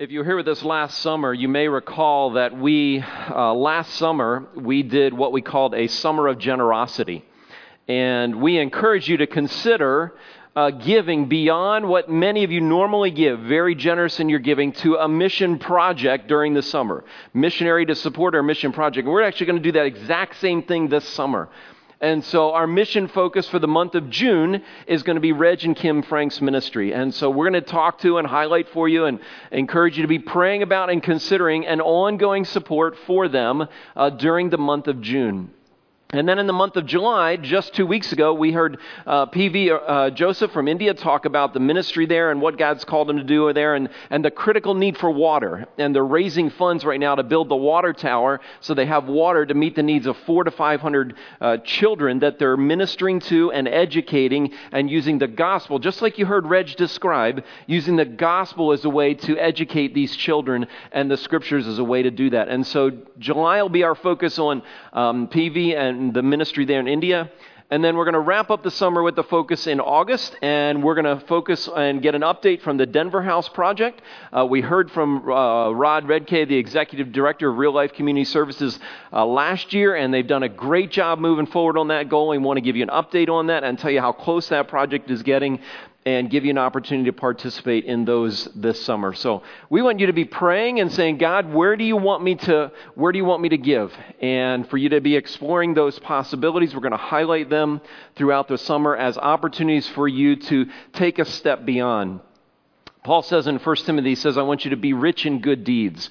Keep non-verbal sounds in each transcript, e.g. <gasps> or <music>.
If you were here with us last summer, you may recall that we, uh, last summer, we did what we called a summer of generosity. And we encourage you to consider uh, giving beyond what many of you normally give, very generous in your giving, to a mission project during the summer. Missionary to support our mission project. And we're actually going to do that exact same thing this summer. And so our mission focus for the month of June is going to be Reg and Kim Frank's ministry. And so we're going to talk to and highlight for you and encourage you to be praying about and considering an ongoing support for them uh, during the month of June. And then in the month of July, just two weeks ago, we heard uh, PV uh, Joseph from India talk about the ministry there and what God's called him to do there and, and the critical need for water. And they're raising funds right now to build the water tower so they have water to meet the needs of four to 500 uh, children that they're ministering to and educating and using the gospel, just like you heard Reg describe, using the gospel as a way to educate these children and the scriptures as a way to do that. And so July will be our focus on um, PV and the ministry there in India. And then we're going to wrap up the summer with the focus in August, and we're going to focus and get an update from the Denver House Project. Uh, we heard from uh, Rod Redke, the executive director of Real Life Community Services, uh, last year, and they've done a great job moving forward on that goal. We want to give you an update on that and tell you how close that project is getting and give you an opportunity to participate in those this summer. So we want you to be praying and saying, God, where do you want me to where do you want me to give? And for you to be exploring those possibilities. We're going to highlight them throughout the summer as opportunities for you to take a step beyond. Paul says in 1 Timothy, he says, I want you to be rich in good deeds.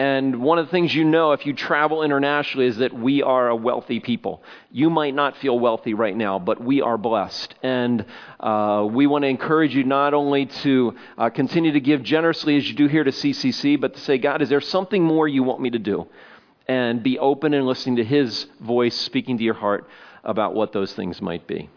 And one of the things you know if you travel internationally is that we are a wealthy people. You might not feel wealthy right now, but we are blessed. And uh, we want to encourage you not only to uh, continue to give generously as you do here to CCC, but to say, God, is there something more you want me to do? And be open and listening to His voice speaking to your heart about what those things might be.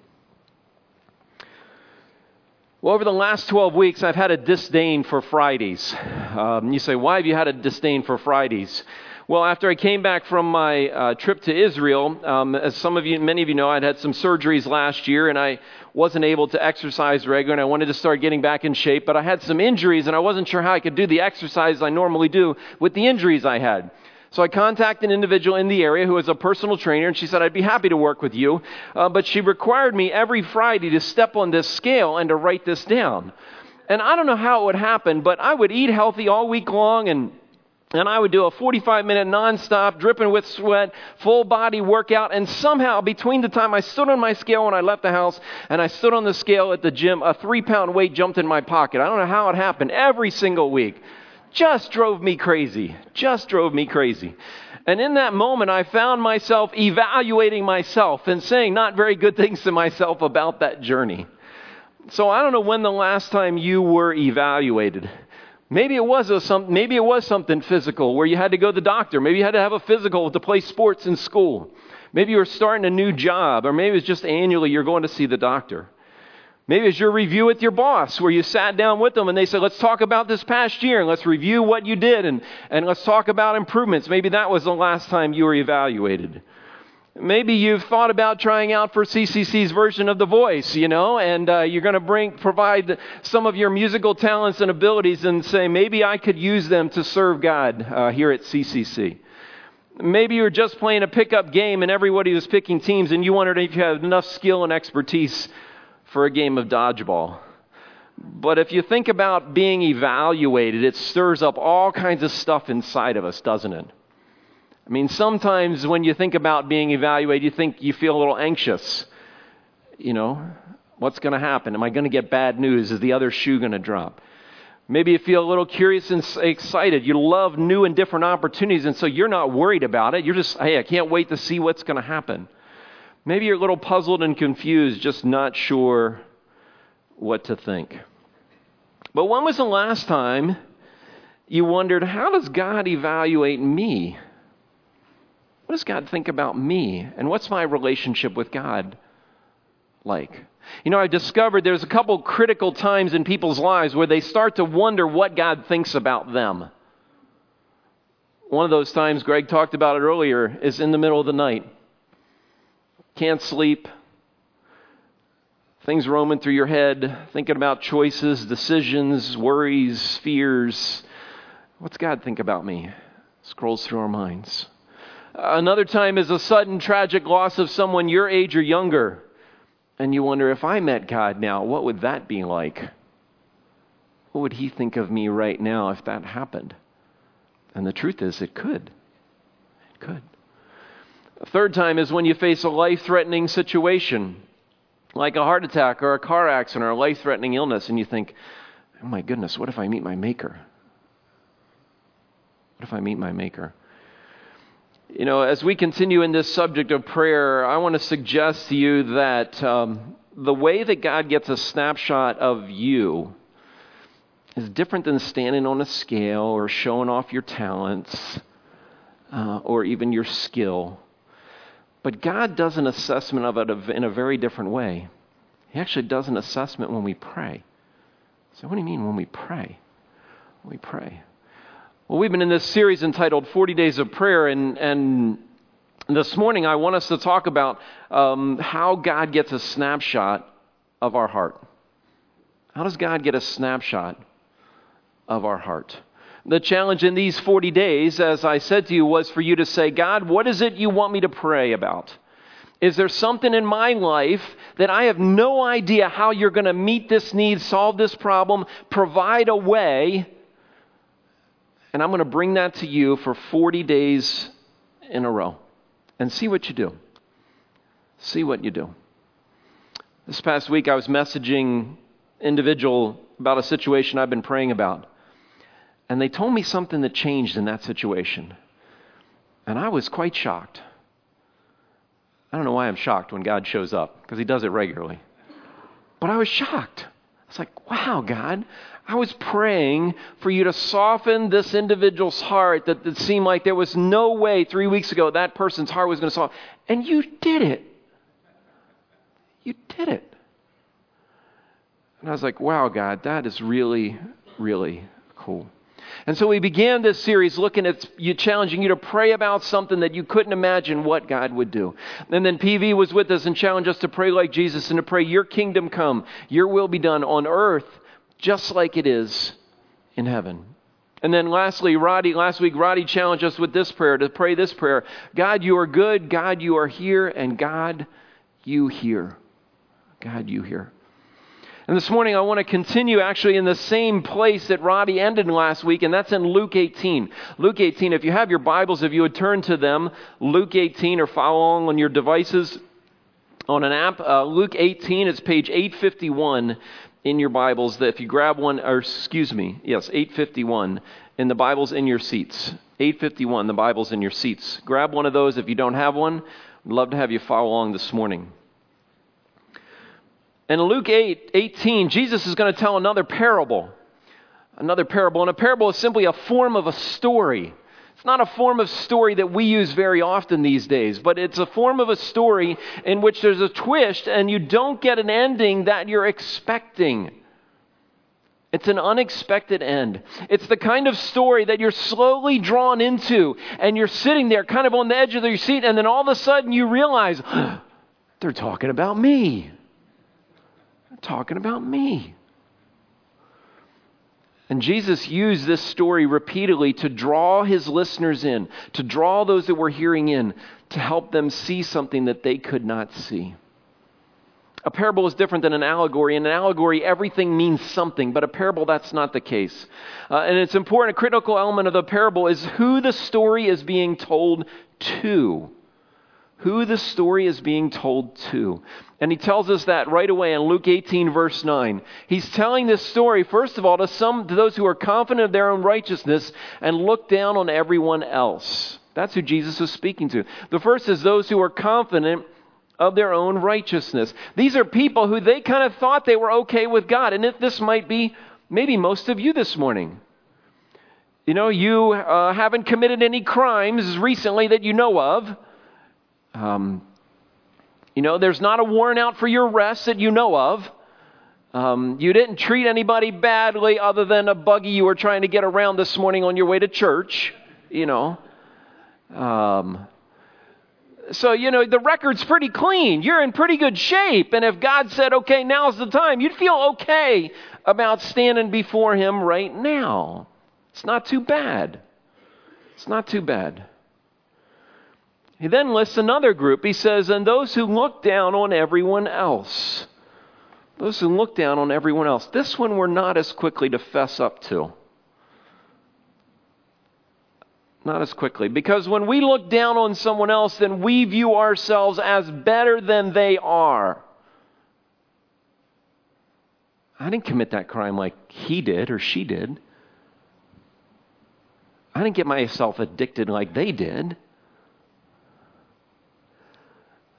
Well, over the last 12 weeks, I've had a disdain for Fridays. Um, you say, why have you had a disdain for Fridays? Well, after I came back from my uh, trip to Israel, um, as some of you, many of you know, I'd had some surgeries last year and I wasn't able to exercise regularly and I wanted to start getting back in shape, but I had some injuries and I wasn't sure how I could do the exercise I normally do with the injuries I had. So I contacted an individual in the area who was a personal trainer, and she said, I'd be happy to work with you. Uh, but she required me every Friday to step on this scale and to write this down. And I don't know how it would happen, but I would eat healthy all week long and and I would do a 45 minute nonstop, dripping with sweat, full body workout. And somehow, between the time I stood on my scale when I left the house and I stood on the scale at the gym, a three pound weight jumped in my pocket. I don't know how it happened every single week just drove me crazy. Just drove me crazy. And in that moment, I found myself evaluating myself and saying not very good things to myself about that journey. So I don't know when the last time you were evaluated. Maybe it was a some, maybe it was something physical where you had to go to the doctor. Maybe you had to have a physical to play sports in school. Maybe you were starting a new job, or maybe it was just annually you're going to see the doctor. Maybe it's your review with your boss where you sat down with them and they said, let's talk about this past year and let's review what you did and, and let's talk about improvements. Maybe that was the last time you were evaluated. Maybe you've thought about trying out for CCC's version of The Voice, you know, and uh, you're going to bring provide some of your musical talents and abilities and say, maybe I could use them to serve God uh, here at CCC. Maybe you were just playing a pickup game and everybody was picking teams and you wondered if you had enough skill and expertise for a game of dodgeball. But if you think about being evaluated, it stirs up all kinds of stuff inside of us, doesn't it? I mean, sometimes when you think about being evaluated, you think you feel a little anxious. You know, what's going to happen? Am I going to get bad news? Is the other shoe going to drop? Maybe you feel a little curious and excited. You love new and different opportunities, and so you're not worried about it. You're just, hey, I can't wait to see what's going to happen. Maybe you're a little puzzled and confused, just not sure what to think. But when was the last time you wondered, how does God evaluate me? What does God think about me? And what's my relationship with God like? You know, I've discovered there's a couple critical times in people's lives where they start to wonder what God thinks about them. One of those times, Greg talked about it earlier, is in the middle of the night can't sleep, things roaming through your head, thinking about choices, decisions, worries, fears, What's God think about me? Scrolls through our minds. Another time is a sudden tragic loss of someone your age or younger. And you wonder if I met God now, what would that be like? What would He think of me right now if that happened? And the truth is, it could. It could. A third time is when you face a life threatening situation, like a heart attack or a car accident or a life threatening illness, and you think, oh my goodness, what if I meet my Maker? What if I meet my Maker? You know, as we continue in this subject of prayer, I want to suggest to you that um, the way that God gets a snapshot of you is different than standing on a scale or showing off your talents uh, or even your skill. But God does an assessment of it in a very different way. He actually does an assessment when we pray. So, what do you mean when we pray? When we pray. Well, we've been in this series entitled 40 Days of Prayer, and, and this morning I want us to talk about um, how God gets a snapshot of our heart. How does God get a snapshot of our heart? The challenge in these 40 days, as I said to you, was for you to say, God, what is it you want me to pray about? Is there something in my life that I have no idea how you're going to meet this need, solve this problem, provide a way? And I'm going to bring that to you for 40 days in a row and see what you do. See what you do. This past week, I was messaging individual about a situation I've been praying about. And they told me something that changed in that situation. And I was quite shocked. I don't know why I'm shocked when God shows up, because He does it regularly. But I was shocked. I was like, wow, God, I was praying for you to soften this individual's heart that it seemed like there was no way three weeks ago that person's heart was going to soften. And you did it. You did it. And I was like, wow, God, that is really, really cool. And so we began this series looking at you, challenging you to pray about something that you couldn't imagine what God would do. And then PV was with us and challenged us to pray like Jesus and to pray, Your kingdom come, Your will be done on earth just like it is in heaven. And then lastly, Roddy, last week, Roddy challenged us with this prayer to pray this prayer God, you are good. God, you are here. And God, you hear. God, you hear. And this morning, I want to continue actually in the same place that Roddy ended last week, and that's in Luke 18. Luke 18, if you have your Bibles, if you would turn to them, Luke 18, or follow along on your devices on an app. Uh, Luke 18, it's page 851 in your Bibles that if you grab one, or excuse me, yes, 851 in the Bibles in your seats. 851, the Bible's in your seats. Grab one of those if you don't have one. I'd love to have you follow along this morning. In Luke 8, 18, Jesus is going to tell another parable. Another parable. And a parable is simply a form of a story. It's not a form of story that we use very often these days, but it's a form of a story in which there's a twist and you don't get an ending that you're expecting. It's an unexpected end. It's the kind of story that you're slowly drawn into and you're sitting there kind of on the edge of your seat, and then all of a sudden you realize <gasps> they're talking about me. Talking about me. And Jesus used this story repeatedly to draw his listeners in, to draw those that were hearing in, to help them see something that they could not see. A parable is different than an allegory. In an allegory, everything means something, but a parable, that's not the case. Uh, and it's important, a critical element of the parable is who the story is being told to who the story is being told to. And he tells us that right away in Luke 18, verse 9. He's telling this story, first of all, to some to those who are confident of their own righteousness and look down on everyone else. That's who Jesus is speaking to. The first is those who are confident of their own righteousness. These are people who they kind of thought they were okay with God. And if this might be maybe most of you this morning. You know, you uh, haven't committed any crimes recently that you know of. Um, you know, there's not a warrant out for your arrest that you know of. Um, you didn't treat anybody badly other than a buggy you were trying to get around this morning on your way to church, you know. Um, so, you know, the record's pretty clean. You're in pretty good shape. And if God said, okay, now's the time, you'd feel okay about standing before Him right now. It's not too bad. It's not too bad. He then lists another group. He says, And those who look down on everyone else. Those who look down on everyone else. This one we're not as quickly to fess up to. Not as quickly. Because when we look down on someone else, then we view ourselves as better than they are. I didn't commit that crime like he did or she did. I didn't get myself addicted like they did.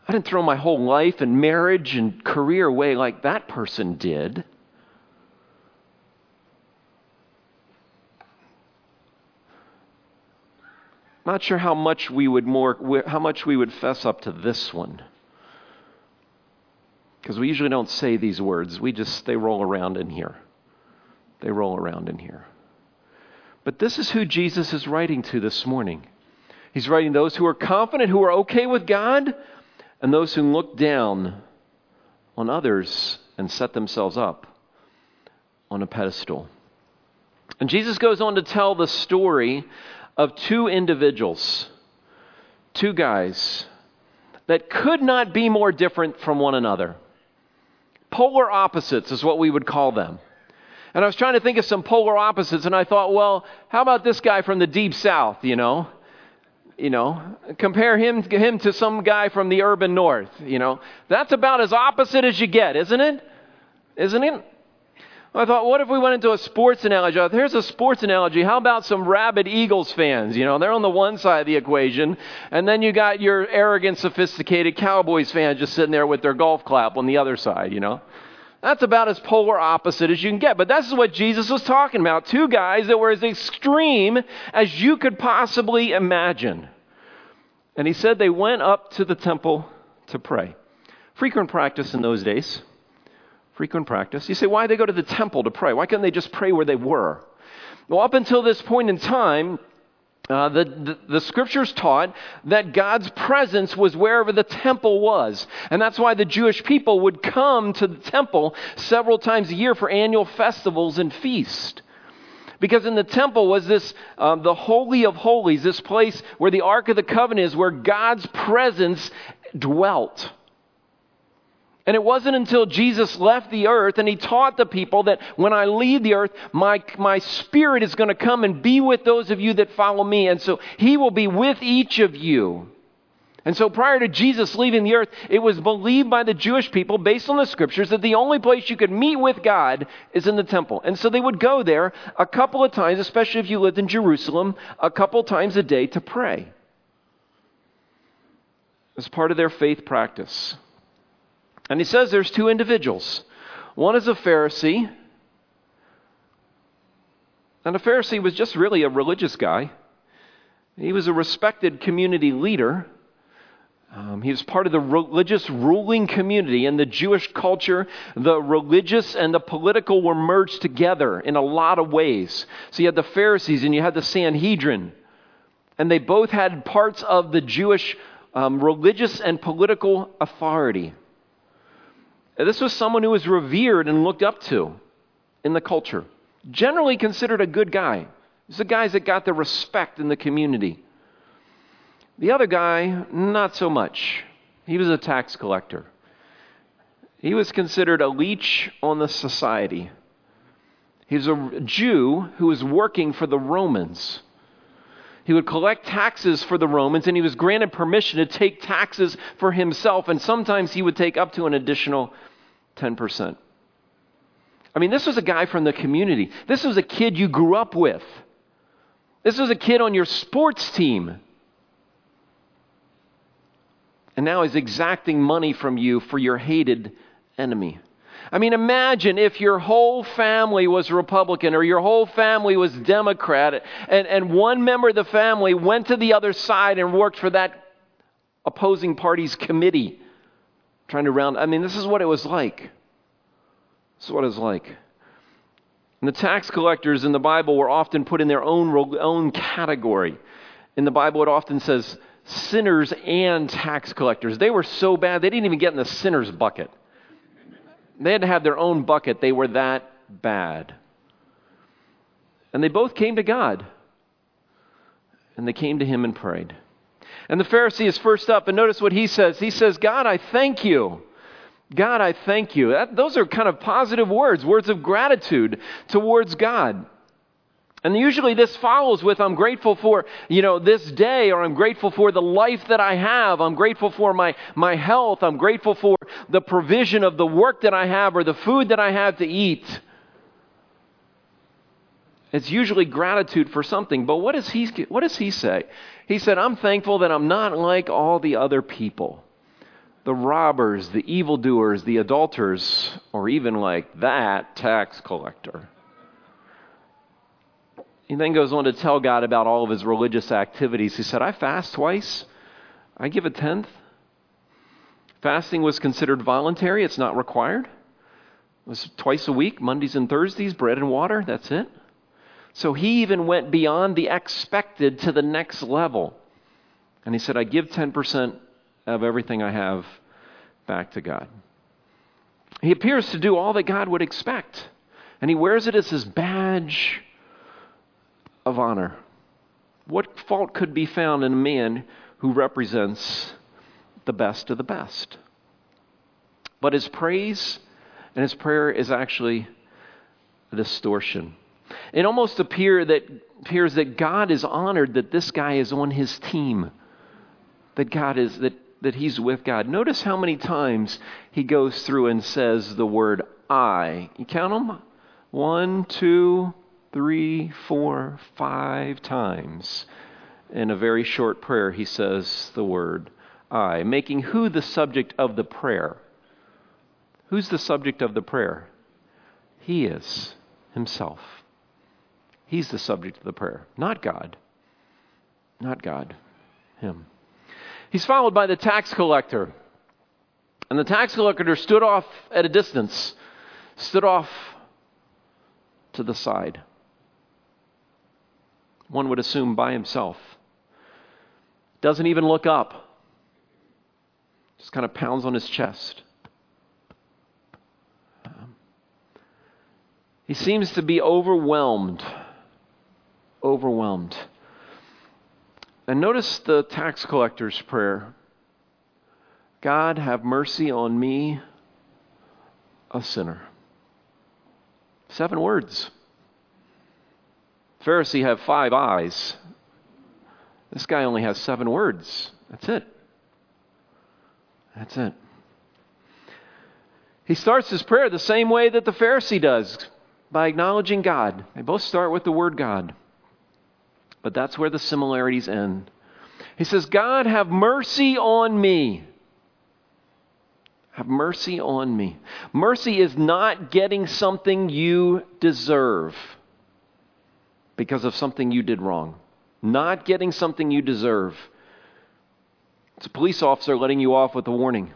I didn't throw my whole life and marriage and career away like that person did. Not sure how much we would more how much we would fess up to this one. Because we usually don't say these words. We just they roll around in here. They roll around in here. But this is who Jesus is writing to this morning. He's writing those who are confident, who are okay with God, and those who look down on others and set themselves up on a pedestal. And Jesus goes on to tell the story of two individuals, two guys that could not be more different from one another. Polar opposites is what we would call them. And I was trying to think of some polar opposites, and I thought, well, how about this guy from the deep south, you know? You know, compare him, him to some guy from the urban north, you know? That's about as opposite as you get, isn't it? Isn't it? I thought, what if we went into a sports analogy? Here's a sports analogy. How about some rabid Eagles fans? You know, they're on the one side of the equation, and then you got your arrogant, sophisticated Cowboys fans just sitting there with their golf clap on the other side, you know? That's about as polar opposite as you can get. But this is what Jesus was talking about. Two guys that were as extreme as you could possibly imagine. And he said they went up to the temple to pray. Frequent practice in those days. Frequent practice. You say, why did they go to the temple to pray? Why couldn't they just pray where they were? Well, up until this point in time, uh, the, the, the, scriptures taught that God's presence was wherever the temple was. And that's why the Jewish people would come to the temple several times a year for annual festivals and feasts. Because in the temple was this, uh, the Holy of Holies, this place where the Ark of the Covenant is, where God's presence dwelt. And it wasn't until Jesus left the earth and he taught the people that when I leave the earth, my, my spirit is going to come and be with those of you that follow me. And so he will be with each of you. And so prior to Jesus leaving the earth, it was believed by the Jewish people, based on the scriptures, that the only place you could meet with God is in the temple. And so they would go there a couple of times, especially if you lived in Jerusalem, a couple times a day to pray. As part of their faith practice. And he says there's two individuals. One is a Pharisee, and a Pharisee was just really a religious guy. He was a respected community leader. Um, he was part of the religious ruling community. In the Jewish culture, the religious and the political were merged together in a lot of ways. So you had the Pharisees and you had the Sanhedrin. And they both had parts of the Jewish um, religious and political authority. This was someone who was revered and looked up to in the culture. Generally considered a good guy. He's the guys that got the respect in the community. The other guy, not so much. He was a tax collector. He was considered a leech on the society. He was a Jew who was working for the Romans. He would collect taxes for the Romans, and he was granted permission to take taxes for himself, and sometimes he would take up to an additional 10%. I mean, this was a guy from the community. This was a kid you grew up with. This was a kid on your sports team. And now he's exacting money from you for your hated enemy. I mean, imagine if your whole family was Republican or your whole family was Democrat, and, and one member of the family went to the other side and worked for that opposing party's committee, trying to round. I mean, this is what it was like. This is what it was like. And the tax collectors in the Bible were often put in their own, own category. In the Bible, it often says sinners and tax collectors. They were so bad, they didn't even get in the sinner's bucket. They had to have their own bucket. They were that bad. And they both came to God. And they came to him and prayed. And the Pharisee is first up, and notice what he says. He says, God, I thank you. God, I thank you. That, those are kind of positive words, words of gratitude towards God. And usually this follows with I'm grateful for, you know, this day or I'm grateful for the life that I have. I'm grateful for my, my health. I'm grateful for the provision of the work that I have or the food that I have to eat. It's usually gratitude for something. But what does he, what does he say? He said, I'm thankful that I'm not like all the other people the robbers, the evildoers, the adulterers, or even like that tax collector. He then goes on to tell God about all of his religious activities. He said, I fast twice, I give a tenth. Fasting was considered voluntary, it's not required. It was twice a week, Mondays and Thursdays, bread and water, that's it. So he even went beyond the expected to the next level. And he said, I give 10% of everything I have back to God. He appears to do all that God would expect. And he wears it as his badge of honor. What fault could be found in a man who represents the best of the best? But his praise and his prayer is actually a distortion. It almost appear that, appears that God is honored that this guy is on his team, that God is that, that he's with God. Notice how many times he goes through and says the word I. You count them? One, two, three, four, five times in a very short prayer, he says the word I, making who the subject of the prayer? Who's the subject of the prayer? He is himself. He's the subject of the prayer, not God. Not God, him. He's followed by the tax collector. And the tax collector stood off at a distance, stood off to the side one would assume by himself. Doesn't even look up, just kind of pounds on his chest. he seems to be overwhelmed. Overwhelmed. And notice the tax collector's prayer God, have mercy on me, a sinner. Seven words. Pharisee have five eyes. This guy only has seven words. That's it. That's it. He starts his prayer the same way that the Pharisee does, by acknowledging God. They both start with the word God. But that's where the similarities end. He says, God, have mercy on me. Have mercy on me. Mercy is not getting something you deserve because of something you did wrong, not getting something you deserve. It's a police officer letting you off with a warning.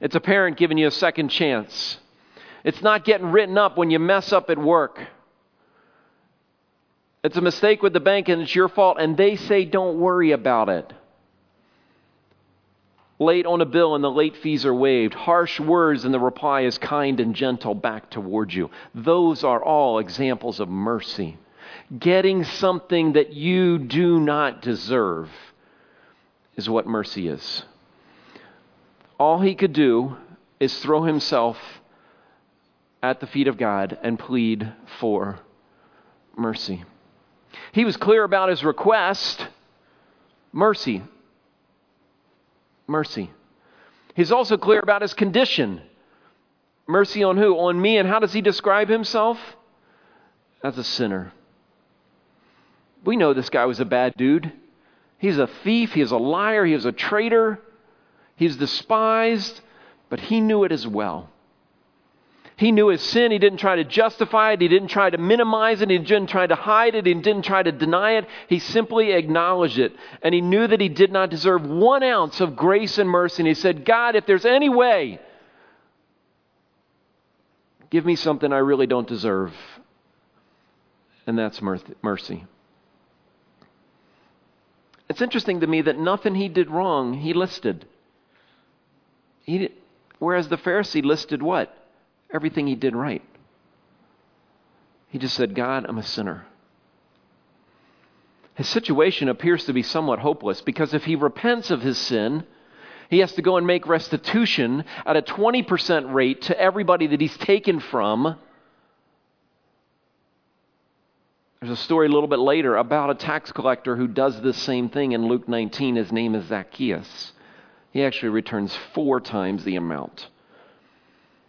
It's a parent giving you a second chance. It's not getting written up when you mess up at work. It's a mistake with the bank and it's your fault, and they say, don't worry about it. Late on a bill and the late fees are waived. Harsh words and the reply is kind and gentle back towards you. Those are all examples of mercy getting something that you do not deserve is what mercy is. All he could do is throw himself at the feet of God and plead for mercy. He was clear about his request mercy. Mercy. He's also clear about his condition. Mercy on who? On me. And how does he describe himself? As a sinner. We know this guy was a bad dude. He's a thief, he's a liar, he was a traitor, he's despised, but he knew it as well. He knew his sin. He didn't try to justify it. He didn't try to minimize it. He didn't try to hide it. He didn't try to deny it. He simply acknowledged it. And he knew that he did not deserve one ounce of grace and mercy. And he said, God, if there's any way, give me something I really don't deserve. And that's mercy. It's interesting to me that nothing he did wrong he listed. He whereas the Pharisee listed what? Everything he did right. He just said, God, I'm a sinner. His situation appears to be somewhat hopeless because if he repents of his sin, he has to go and make restitution at a 20% rate to everybody that he's taken from. There's a story a little bit later about a tax collector who does the same thing in Luke 19. His name is Zacchaeus. He actually returns four times the amount.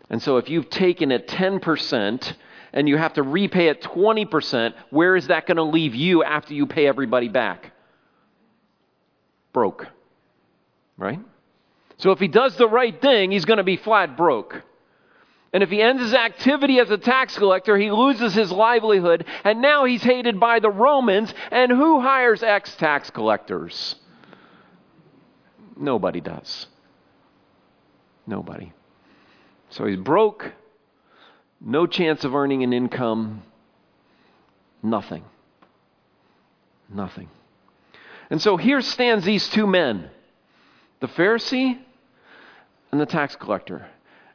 And so if you've taken it 10% and you have to repay it 20%, where is that going to leave you after you pay everybody back? Broke. Right? So if he does the right thing, he's going to be flat broke. And if he ends his activity as a tax collector, he loses his livelihood, and now he's hated by the Romans. And who hires ex tax collectors? Nobody does. Nobody. So he's broke, no chance of earning an income, nothing. Nothing. And so here stands these two men the Pharisee and the tax collector.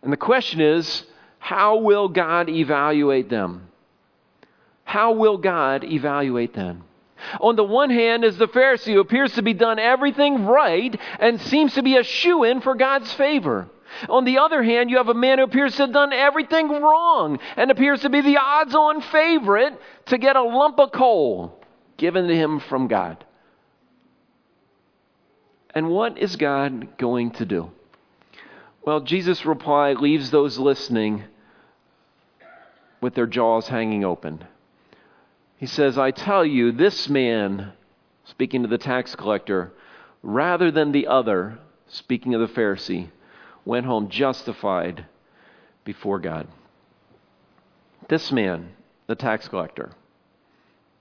And the question is how will God evaluate them? How will God evaluate them? On the one hand is the Pharisee who appears to be done everything right and seems to be a shoe in for God's favor. On the other hand, you have a man who appears to have done everything wrong and appears to be the odds on favorite to get a lump of coal given to him from God. And what is God going to do? Well, Jesus' reply leaves those listening with their jaws hanging open. He says, I tell you, this man, speaking to the tax collector, rather than the other, speaking of the Pharisee, went home justified before God. This man, the tax collector,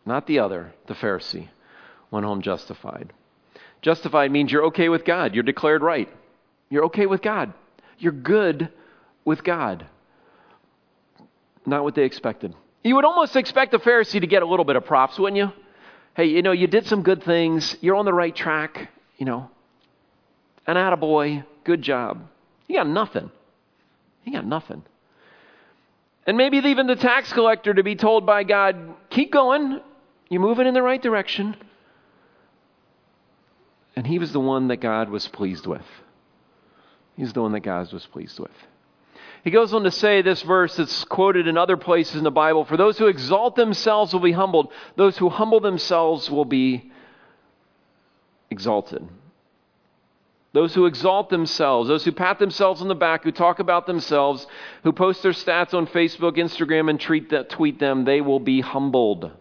not the other, the Pharisee, went home justified. Justified means you're okay with God, you're declared right. You're okay with God. You're good with God. Not what they expected. You would almost expect a Pharisee to get a little bit of props, wouldn't you? Hey, you know, you did some good things. You're on the right track, you know. An attaboy. Good job. You got nothing. You got nothing. And maybe even the tax collector to be told by God, keep going. You're moving in the right direction. And he was the one that God was pleased with. He's the one that God was pleased with. He goes on to say this verse that's quoted in other places in the Bible For those who exalt themselves will be humbled, those who humble themselves will be exalted. Those who exalt themselves, those who pat themselves on the back, who talk about themselves, who post their stats on Facebook, Instagram, and tweet them, they will be humbled.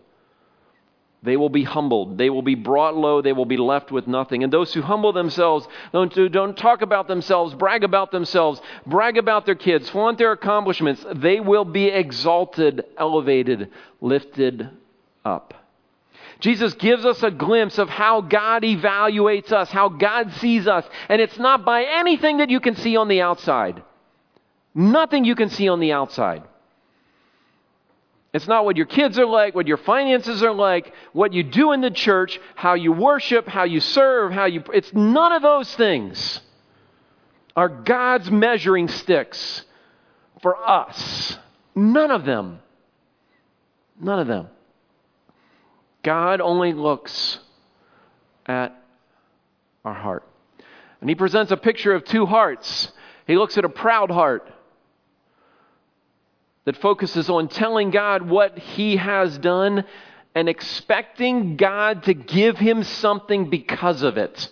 They will be humbled. They will be brought low. They will be left with nothing. And those who humble themselves, don't, don't talk about themselves, brag about themselves, brag about their kids, flaunt their accomplishments, they will be exalted, elevated, lifted up. Jesus gives us a glimpse of how God evaluates us, how God sees us. And it's not by anything that you can see on the outside. Nothing you can see on the outside. It's not what your kids are like, what your finances are like, what you do in the church, how you worship, how you serve, how you. It's none of those things are God's measuring sticks for us. None of them. None of them. God only looks at our heart. And He presents a picture of two hearts. He looks at a proud heart that focuses on telling God what he has done and expecting God to give him something because of it.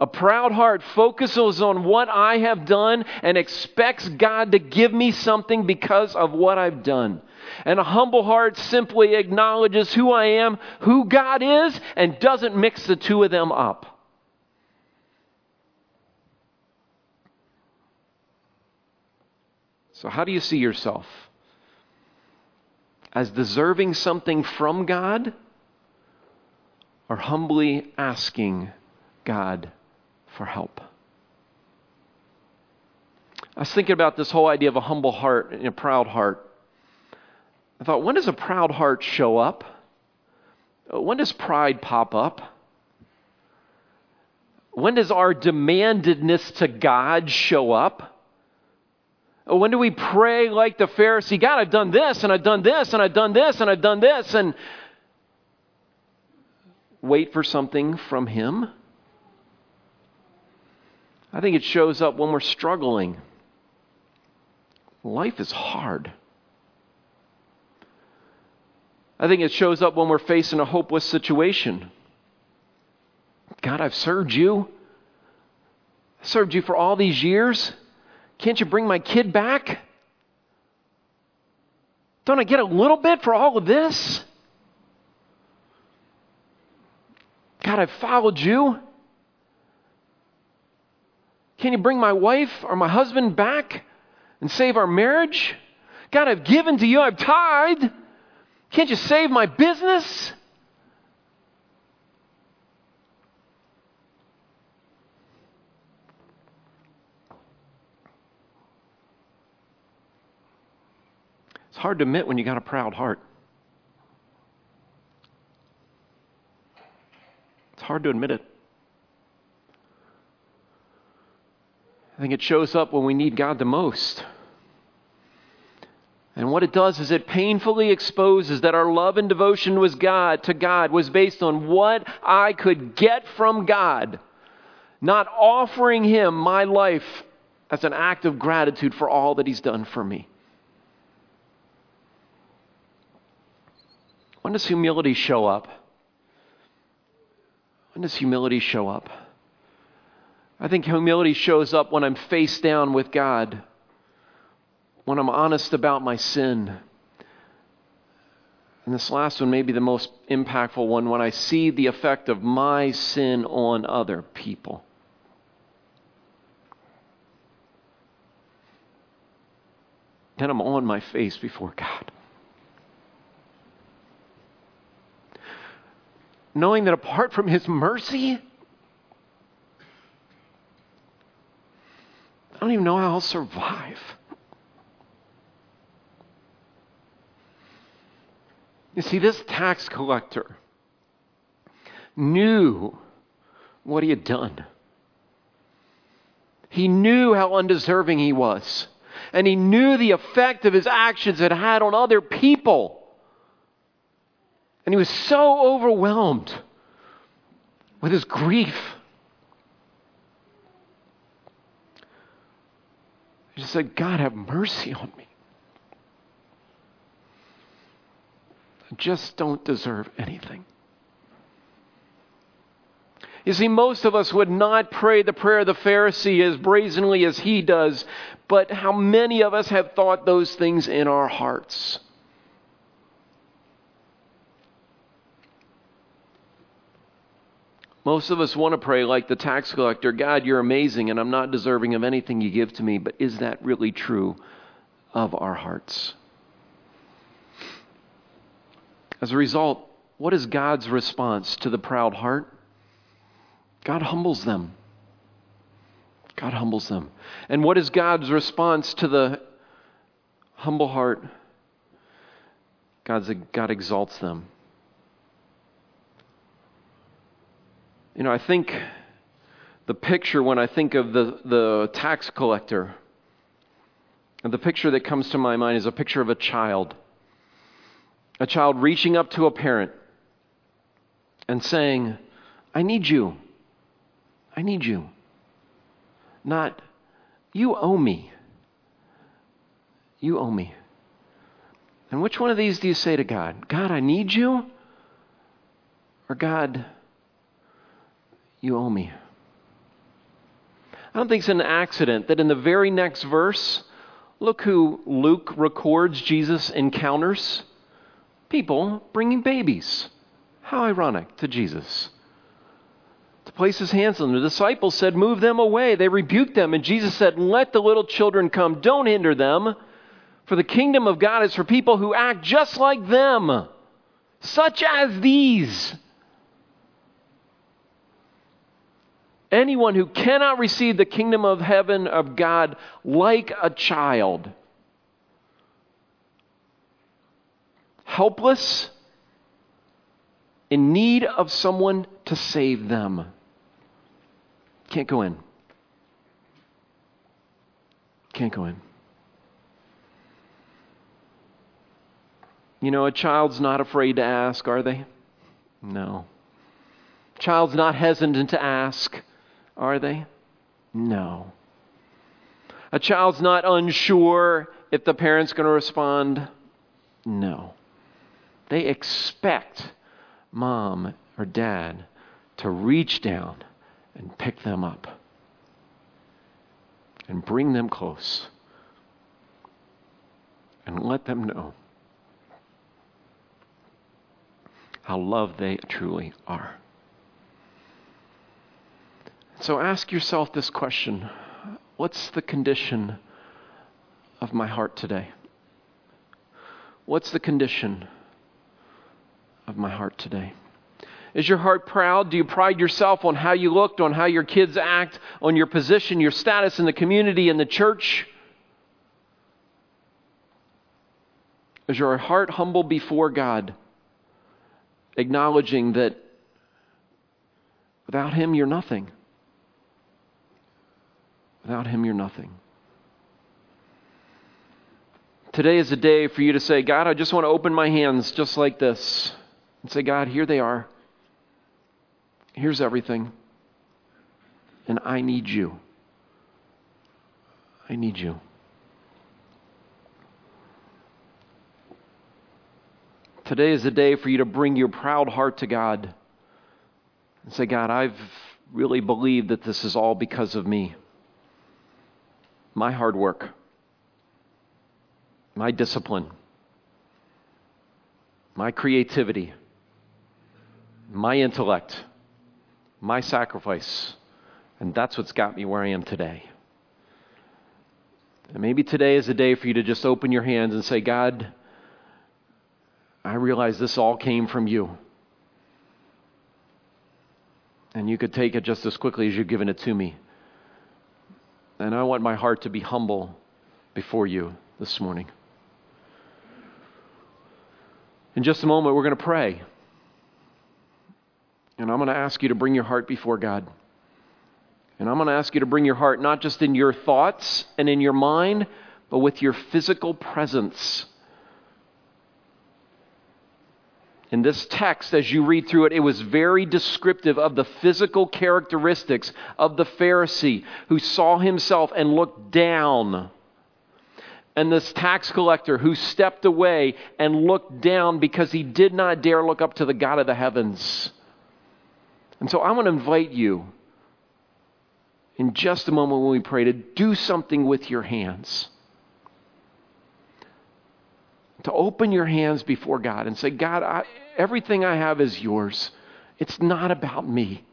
A proud heart focuses on what I have done and expects God to give me something because of what I've done. And a humble heart simply acknowledges who I am, who God is, and doesn't mix the two of them up. So, how do you see yourself? As deserving something from God or humbly asking God for help? I was thinking about this whole idea of a humble heart and a proud heart. I thought, when does a proud heart show up? When does pride pop up? When does our demandedness to God show up? Oh, when do we pray like the Pharisee? God, I've done this, and I've done this, and I've done this, and I've done this, and wait for something from Him? I think it shows up when we're struggling. Life is hard. I think it shows up when we're facing a hopeless situation. God, I've served you. I served you for all these years. Can't you bring my kid back? Don't I get a little bit for all of this? God, I've followed you. Can you bring my wife or my husband back and save our marriage? God, I've given to you, I've tithed. Can't you save my business? It's hard to admit when you got a proud heart. It's hard to admit it. I think it shows up when we need God the most. And what it does is it painfully exposes that our love and devotion was God to God was based on what I could get from God, not offering him my life as an act of gratitude for all that he's done for me. When does humility show up? When does humility show up? I think humility shows up when I'm face down with God, when I'm honest about my sin. And this last one may be the most impactful one when I see the effect of my sin on other people. Then I'm on my face before God. Knowing that apart from His mercy, I don't even know how I'll survive. You see, this tax collector knew what he had done. He knew how undeserving he was. And he knew the effect of his actions had had on other people. And he was so overwhelmed with his grief He just said, God, have mercy on me. I just don't deserve anything. You see, most of us would not pray the prayer of the Pharisee as brazenly as he does, but how many of us have thought those things in our hearts? Most of us want to pray like the tax collector God, you're amazing, and I'm not deserving of anything you give to me. But is that really true of our hearts? As a result, what is God's response to the proud heart? God humbles them. God humbles them. And what is God's response to the humble heart? God's, God exalts them. You know, I think the picture when I think of the, the tax collector, and the picture that comes to my mind is a picture of a child. A child reaching up to a parent and saying, I need you. I need you. Not, you owe me. You owe me. And which one of these do you say to God? God, I need you? Or God, you owe me. I don't think it's an accident that in the very next verse, look who Luke records Jesus encounters people bringing babies. How ironic to Jesus. To place his hands on them. The disciples said, Move them away. They rebuked them, and Jesus said, Let the little children come. Don't hinder them, for the kingdom of God is for people who act just like them, such as these. Anyone who cannot receive the kingdom of heaven of God like a child. Helpless, in need of someone to save them. Can't go in. Can't go in. You know, a child's not afraid to ask, are they? No. Child's not hesitant to ask are they? No. A child's not unsure if the parent's going to respond. No. They expect mom or dad to reach down and pick them up and bring them close and let them know how loved they truly are. So ask yourself this question What's the condition of my heart today? What's the condition of my heart today? Is your heart proud? Do you pride yourself on how you looked, on how your kids act, on your position, your status in the community, in the church? Is your heart humble before God, acknowledging that without Him you're nothing? Without Him you're nothing. Today is a day for you to say, God, I just want to open my hands just like this and say, God, here they are. Here's everything. And I need you. I need you. Today is a day for you to bring your proud heart to God and say, God, I've really believed that this is all because of me. My hard work, my discipline, my creativity, my intellect, my sacrifice. And that's what's got me where I am today. And maybe today is a day for you to just open your hands and say, God, I realize this all came from you. And you could take it just as quickly as you've given it to me. And I want my heart to be humble before you this morning. In just a moment, we're going to pray. And I'm going to ask you to bring your heart before God. And I'm going to ask you to bring your heart not just in your thoughts and in your mind, but with your physical presence in this text, as you read through it, it was very descriptive of the physical characteristics of the Pharisee who saw himself and looked down. And this tax collector who stepped away and looked down because he did not dare look up to the God of the heavens. And so I want to invite you in just a moment when we pray to do something with your hands to open your hands before God and say, God, I, everything I have is yours. It's not about me.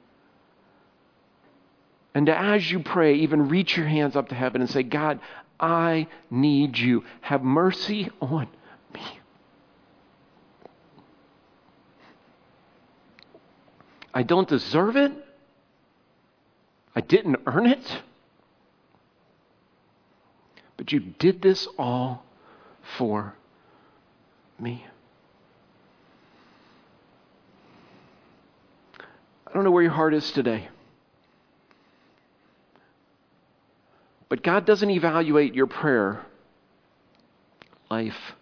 And as you pray, even reach your hands up to heaven and say, God, I need you. Have mercy on me. I don't deserve it. I didn't earn it. But you did this all for me. I don't know where your heart is today. But God doesn't evaluate your prayer life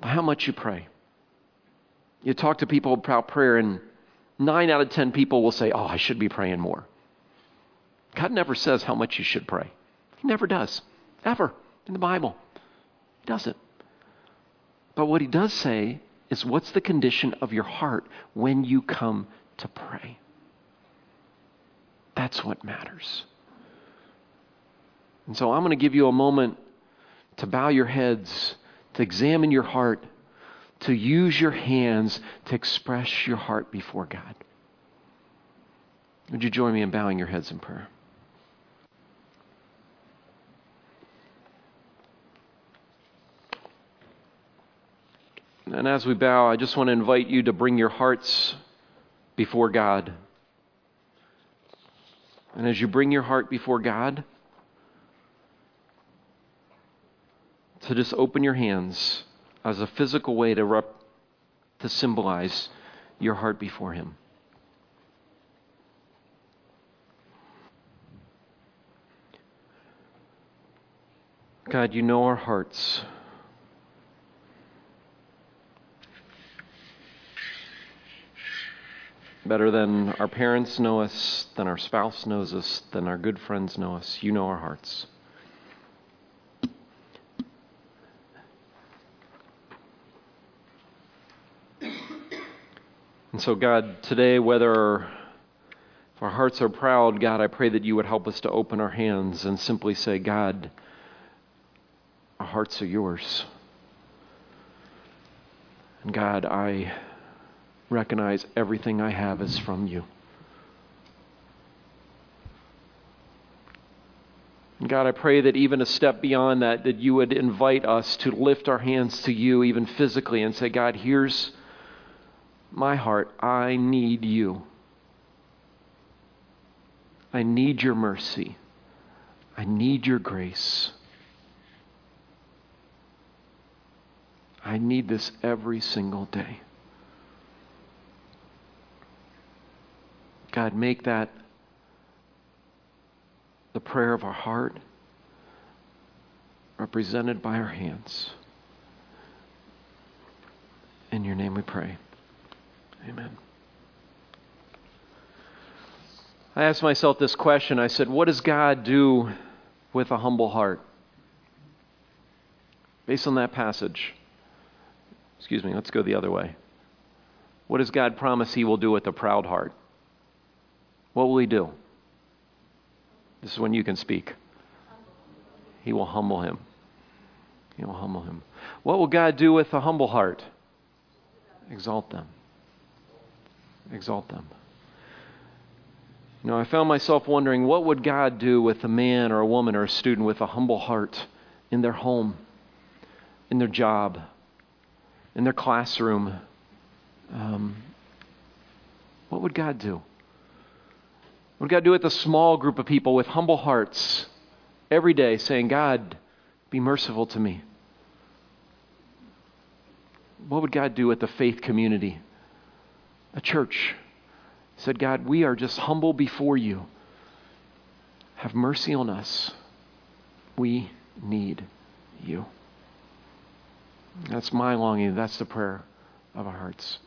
by how much you pray. You talk to people about prayer, and nine out of ten people will say, Oh, I should be praying more. God never says how much you should pray. He never does, ever, in the Bible. He doesn't. But what he does say is what's the condition of your heart when you come to pray? That's what matters. And so I'm going to give you a moment to bow your heads, to examine your heart, to use your hands to express your heart before God. Would you join me in bowing your heads in prayer? And as we bow, I just want to invite you to bring your hearts before God. And as you bring your heart before God, to just open your hands as a physical way to, rep- to symbolize your heart before Him. God, you know our hearts. Better than our parents know us, than our spouse knows us, than our good friends know us. You know our hearts. And so, God, today, whether if our hearts are proud, God, I pray that you would help us to open our hands and simply say, God, our hearts are yours. And God, I recognize everything I have is from you. God, I pray that even a step beyond that, that you would invite us to lift our hands to you, even physically, and say, God, here's my heart. I need you. I need your mercy. I need your grace. I need this every single day. God, make that the prayer of our heart represented by our hands. In your name we pray. Amen. I asked myself this question. I said, What does God do with a humble heart? Based on that passage. Excuse me, let's go the other way. What does God promise He will do with a proud heart? What will He do? This is when you can speak. He will humble him. He will humble him. What will God do with a humble heart? Exalt them. Exalt them. You know, I found myself wondering what would God do with a man or a woman or a student with a humble heart in their home, in their job, in their classroom? Um, what would God do? What would God do with a small group of people with humble hearts every day saying, God, be merciful to me? What would God do with the faith community? A church said, God, we are just humble before you. Have mercy on us. We need you. That's my longing. That's the prayer of our hearts.